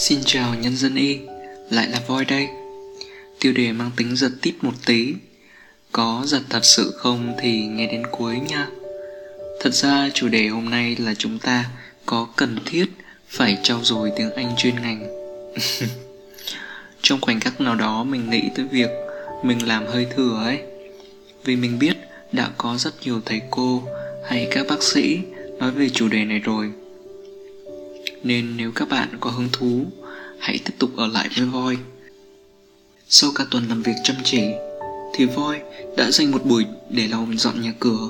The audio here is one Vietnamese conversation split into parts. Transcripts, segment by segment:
Xin chào nhân dân y, lại là voi đây. Tiêu đề mang tính giật tít một tí. Có giật thật sự không thì nghe đến cuối nha. Thật ra chủ đề hôm nay là chúng ta có cần thiết phải trau dồi tiếng Anh chuyên ngành. Trong khoảnh khắc nào đó mình nghĩ tới việc mình làm hơi thừa ấy Vì mình biết đã có rất nhiều thầy cô hay các bác sĩ nói về chủ đề này rồi nên nếu các bạn có hứng thú, hãy tiếp tục ở lại với voi. Sau cả tuần làm việc chăm chỉ, thì voi đã dành một buổi để lau dọn nhà cửa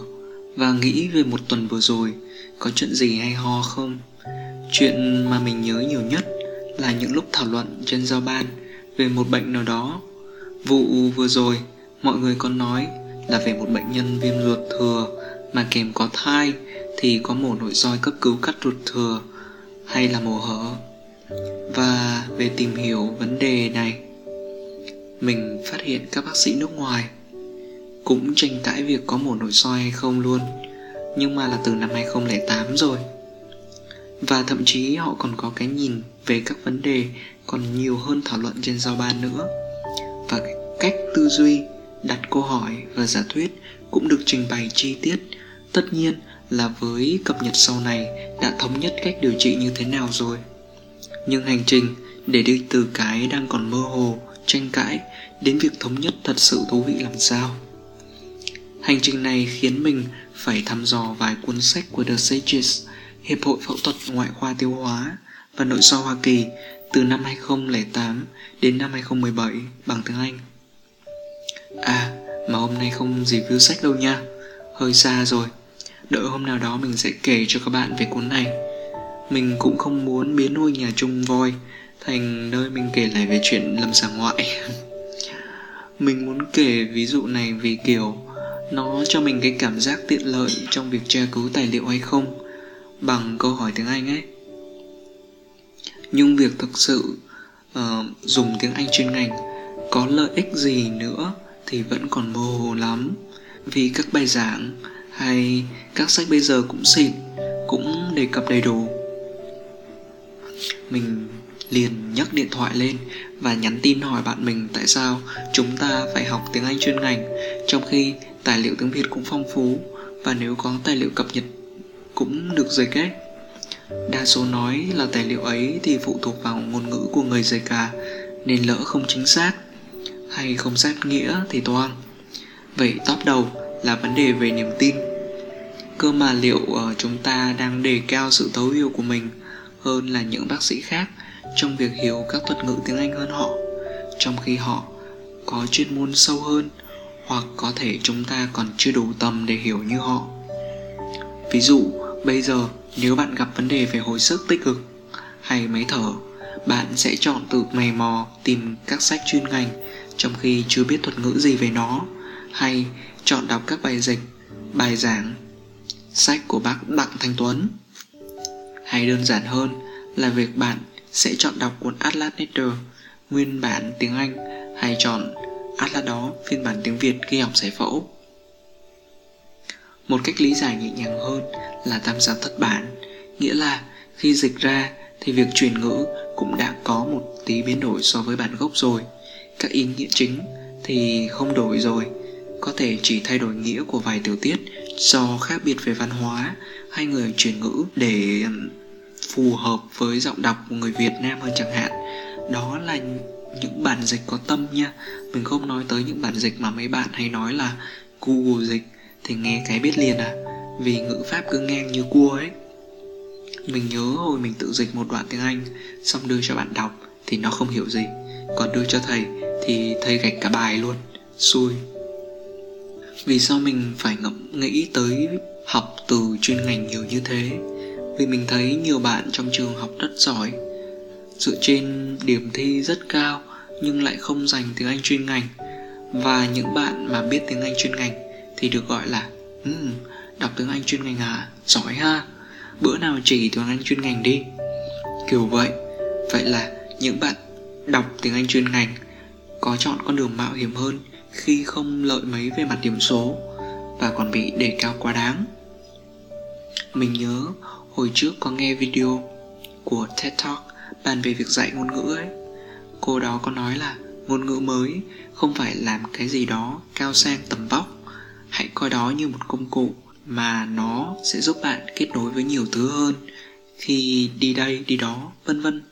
và nghĩ về một tuần vừa rồi có chuyện gì hay ho không. Chuyện mà mình nhớ nhiều nhất là những lúc thảo luận trên giao ban về một bệnh nào đó. Vụ vừa rồi, mọi người còn nói là về một bệnh nhân viêm ruột thừa mà kèm có thai thì có mổ nội soi cấp cứu cắt ruột thừa hay là mổ hở? Và về tìm hiểu vấn đề này, mình phát hiện các bác sĩ nước ngoài cũng tranh cãi việc có mổ nội soi hay không luôn, nhưng mà là từ năm 2008 rồi. Và thậm chí họ còn có cái nhìn về các vấn đề còn nhiều hơn thảo luận trên giao ban nữa. Và cách tư duy, đặt câu hỏi và giả thuyết cũng được trình bày chi tiết. Tất nhiên là với cập nhật sau này đã thống nhất cách điều trị như thế nào rồi. Nhưng hành trình để đi từ cái đang còn mơ hồ tranh cãi đến việc thống nhất thật sự thú vị làm sao? Hành trình này khiến mình phải thăm dò vài cuốn sách của The Sages Hiệp hội Phẫu thuật Ngoại khoa Tiêu hóa và Nội soi Hoa Kỳ từ năm 2008 đến năm 2017 bằng tiếng Anh. À, mà hôm nay không review sách đâu nha, hơi xa rồi đợi hôm nào đó mình sẽ kể cho các bạn về cuốn này. Mình cũng không muốn biến ngôi nhà chung voi thành nơi mình kể lại về chuyện lâm sàng ngoại. Mình muốn kể ví dụ này vì kiểu nó cho mình cái cảm giác tiện lợi trong việc tra cứu tài liệu hay không bằng câu hỏi tiếng anh ấy. Nhưng việc thực sự uh, dùng tiếng anh chuyên ngành có lợi ích gì nữa thì vẫn còn mơ hồ lắm. Vì các bài giảng hay các sách bây giờ cũng xịn, cũng đề cập đầy đủ mình liền nhấc điện thoại lên và nhắn tin hỏi bạn mình tại sao chúng ta phải học tiếng Anh chuyên ngành, trong khi tài liệu tiếng Việt cũng phong phú và nếu có tài liệu cập nhật cũng được dịch ấy. Đa số nói là tài liệu ấy thì phụ thuộc vào ngôn ngữ của người dịch cả, nên lỡ không chính xác hay không sát nghĩa thì toang. Vậy top đầu là vấn đề về niềm tin. Cơ mà liệu uh, chúng ta đang đề cao sự thấu hiểu của mình hơn là những bác sĩ khác trong việc hiểu các thuật ngữ tiếng Anh hơn họ trong khi họ có chuyên môn sâu hơn hoặc có thể chúng ta còn chưa đủ tầm để hiểu như họ. Ví dụ bây giờ nếu bạn gặp vấn đề về hồi sức tích cực hay máy thở bạn sẽ chọn tự mày mò tìm các sách chuyên ngành trong khi chưa biết thuật ngữ gì về nó hay chọn đọc các bài dịch bài giảng sách của bác Đặng Thanh Tuấn. Hay đơn giản hơn là việc bạn sẽ chọn đọc cuốn Atlas Nature nguyên bản tiếng Anh hay chọn Atlas đó phiên bản tiếng Việt khi học giải phẫu. Một cách lý giải nhẹ nhàng hơn là tam giác thất bản, nghĩa là khi dịch ra thì việc chuyển ngữ cũng đã có một tí biến đổi so với bản gốc rồi. Các ý nghĩa chính thì không đổi rồi, có thể chỉ thay đổi nghĩa của vài tiểu tiết do khác biệt về văn hóa hay người chuyển ngữ để phù hợp với giọng đọc của người Việt Nam hơn chẳng hạn. Đó là những bản dịch có tâm nha. Mình không nói tới những bản dịch mà mấy bạn hay nói là Google dịch thì nghe cái biết liền à. Vì ngữ pháp cứ ngang như cua ấy. Mình nhớ hồi mình tự dịch một đoạn tiếng Anh, xong đưa cho bạn đọc thì nó không hiểu gì. Còn đưa cho thầy thì thầy gạch cả bài luôn. Xui vì sao mình phải ngẫm nghĩ tới học từ chuyên ngành nhiều như thế? Vì mình thấy nhiều bạn trong trường học rất giỏi dựa trên điểm thi rất cao nhưng lại không dành tiếng anh chuyên ngành. Và những bạn mà biết tiếng anh chuyên ngành thì được gọi là um, đọc tiếng anh chuyên ngành à? Giỏi ha. Bữa nào chỉ tiếng anh chuyên ngành đi. Kiểu vậy. Vậy là những bạn đọc tiếng anh chuyên ngành có chọn con đường mạo hiểm hơn khi không lợi mấy về mặt điểm số và còn bị đề cao quá đáng. Mình nhớ hồi trước có nghe video của TED Talk bàn về việc dạy ngôn ngữ ấy. Cô đó có nói là ngôn ngữ mới không phải làm cái gì đó cao sang tầm vóc. Hãy coi đó như một công cụ mà nó sẽ giúp bạn kết nối với nhiều thứ hơn. Khi đi đây, đi đó, vân vân.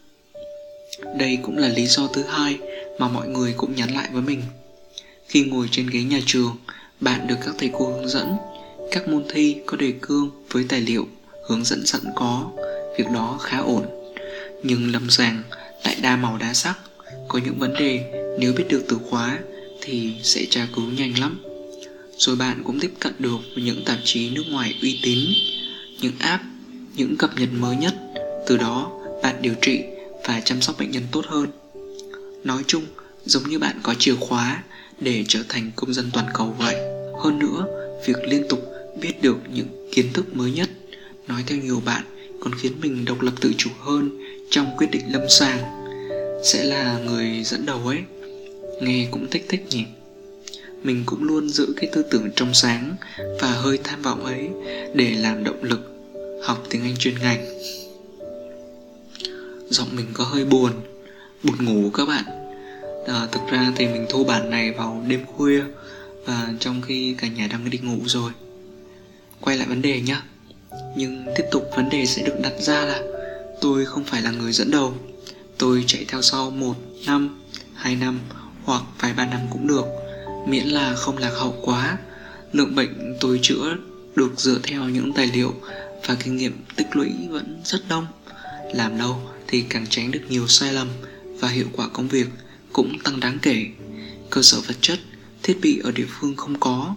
Đây cũng là lý do thứ hai mà mọi người cũng nhắn lại với mình khi ngồi trên ghế nhà trường, bạn được các thầy cô hướng dẫn, các môn thi có đề cương với tài liệu hướng dẫn sẵn có, việc đó khá ổn. Nhưng lâm sàng, lại đa màu đa sắc, có những vấn đề nếu biết được từ khóa thì sẽ tra cứu nhanh lắm. Rồi bạn cũng tiếp cận được với những tạp chí nước ngoài uy tín, những app, những cập nhật mới nhất. Từ đó, bạn điều trị và chăm sóc bệnh nhân tốt hơn. Nói chung, giống như bạn có chìa khóa để trở thành công dân toàn cầu vậy. Hơn nữa, việc liên tục biết được những kiến thức mới nhất, nói theo nhiều bạn, còn khiến mình độc lập tự chủ hơn trong quyết định lâm sàng, sẽ là người dẫn đầu ấy. Nghe cũng thích thích nhỉ. Mình cũng luôn giữ cái tư tưởng trong sáng và hơi tham vọng ấy để làm động lực, học tiếng anh chuyên ngành. Giọng mình có hơi buồn buồn ngủ các bạn à, thực ra thì mình thu bản này vào đêm khuya và trong khi cả nhà đang đi ngủ rồi. Quay lại vấn đề nhá. Nhưng tiếp tục vấn đề sẽ được đặt ra là tôi không phải là người dẫn đầu. Tôi chạy theo sau một năm hai năm hoặc vài ba năm cũng được miễn là không lạc hậu quá. Lượng bệnh tôi chữa được dựa theo những tài liệu và kinh nghiệm tích lũy vẫn rất đông. Làm đâu thì càng tránh được nhiều sai lầm và hiệu quả công việc cũng tăng đáng kể. Cơ sở vật chất, thiết bị ở địa phương không có.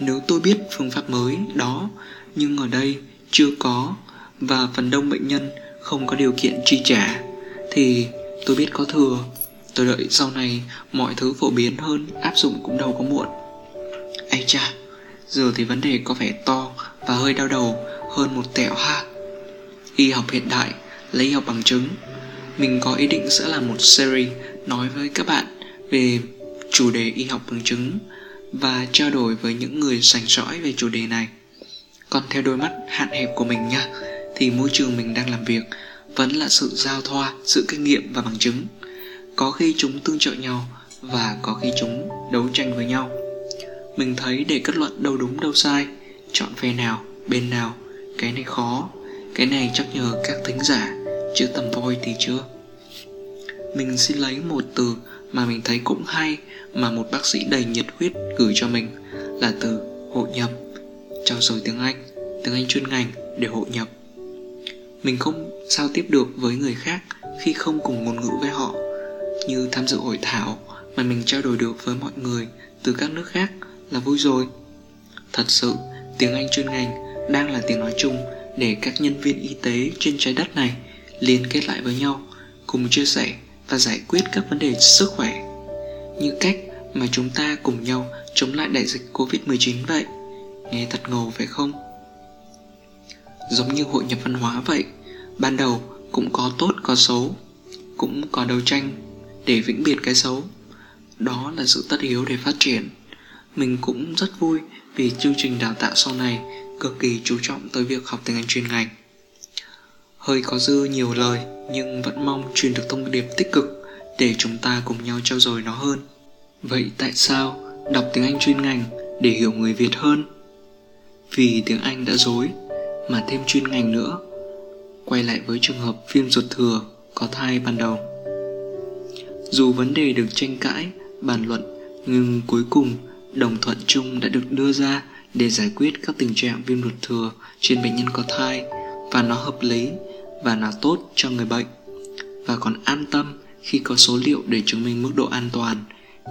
Nếu tôi biết phương pháp mới đó, nhưng ở đây chưa có và phần đông bệnh nhân không có điều kiện chi trả, thì tôi biết có thừa. Tôi đợi sau này mọi thứ phổ biến hơn, áp dụng cũng đâu có muộn. Ây cha, giờ thì vấn đề có vẻ to và hơi đau đầu hơn một tẹo ha. Y học hiện đại, lấy học bằng chứng. Mình có ý định sẽ làm một series nói với các bạn về chủ đề y học bằng chứng và trao đổi với những người sành sỏi về chủ đề này. Còn theo đôi mắt hạn hẹp của mình nha, thì môi trường mình đang làm việc vẫn là sự giao thoa, sự kinh nghiệm và bằng chứng. Có khi chúng tương trợ nhau và có khi chúng đấu tranh với nhau. Mình thấy để kết luận đâu đúng, đâu sai, chọn phe nào, bên nào, cái này khó, cái này chắc nhờ các thính giả, chứ tầm tôi thì chưa mình xin lấy một từ mà mình thấy cũng hay mà một bác sĩ đầy nhiệt huyết gửi cho mình, là từ hội nhập. Trao dồi tiếng anh tiếng anh chuyên ngành để hội nhập. Mình không giao tiếp được với người khác khi không cùng ngôn ngữ với họ. Như tham dự hội thảo mà mình trao đổi được với mọi người từ các nước khác là vui rồi. Thật sự, tiếng anh chuyên ngành đang là tiếng nói chung để các nhân viên y tế trên trái đất này liên kết lại với nhau, cùng chia sẻ và giải quyết các vấn đề sức khỏe như cách mà chúng ta cùng nhau chống lại đại dịch Covid-19 vậy. Nghe thật ngầu phải không? Giống như hội nhập văn hóa vậy, ban đầu cũng có tốt có xấu, cũng có đấu tranh để vĩnh biệt cái xấu. Đó là sự tất yếu để phát triển. Mình cũng rất vui vì chương trình đào tạo sau này cực kỳ chú trọng tới việc học tiếng Anh chuyên ngành. Hơi có dư nhiều lời nhưng vẫn mong truyền được thông điệp tích cực để chúng ta cùng nhau trao dồi nó hơn. Vậy tại sao đọc tiếng Anh chuyên ngành để hiểu người Việt hơn? Vì tiếng Anh đã dối, mà thêm chuyên ngành nữa. Quay lại với trường hợp viêm ruột thừa có thai ban đầu. Dù vấn đề được tranh cãi, bàn luận, nhưng cuối cùng đồng thuận chung đã được đưa ra để giải quyết các tình trạng viêm ruột thừa trên bệnh nhân có thai và nó hợp lý và là tốt cho người bệnh. Và còn an tâm khi có số liệu để chứng minh mức độ an toàn,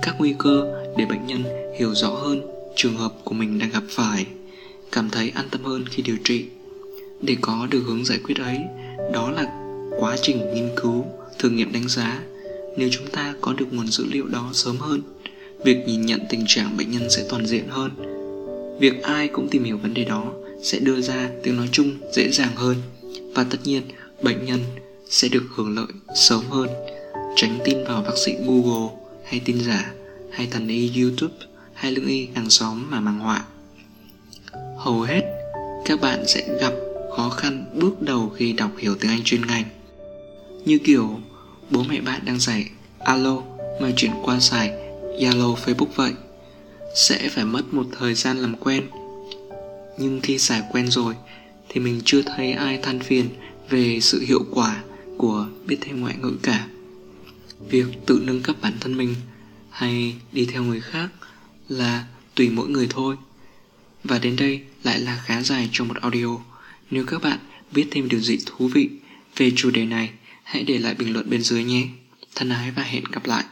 các nguy cơ để bệnh nhân hiểu rõ hơn trường hợp của mình đang gặp phải, cảm thấy an tâm hơn khi điều trị. Để có được hướng giải quyết ấy, đó là quá trình nghiên cứu, thử nghiệm đánh giá. Nếu chúng ta có được nguồn dữ liệu đó sớm hơn, việc nhìn nhận tình trạng bệnh nhân sẽ toàn diện hơn. Việc ai cũng tìm hiểu vấn đề đó sẽ đưa ra tiếng nói chung dễ dàng hơn. Và tất nhiên bệnh nhân sẽ được hưởng lợi sớm hơn tránh tin vào bác sĩ google hay tin giả, hay thần y youtube, hay lương y hàng xóm mà mang họa hầu hết, các bạn sẽ gặp khó khăn bước đầu khi đọc hiểu tiếng anh chuyên ngành Như kiểu, bố mẹ bạn đang dạy alo mà chuyển qua xài yalo, Facebook vậy. Sẽ phải mất một thời gian làm quen. Nhưng khi xài quen rồi thì mình chưa thấy ai than phiền về sự hiệu quả của biết thêm ngoại ngữ cả. Việc tự nâng cấp bản thân mình hay đi theo người khác là tùy mỗi người thôi. Và đến đây lại là khá dài trong một audio. Nếu các bạn biết thêm điều gì thú vị về chủ đề này, hãy để lại bình luận bên dưới nhé. Thân ái và hẹn gặp lại.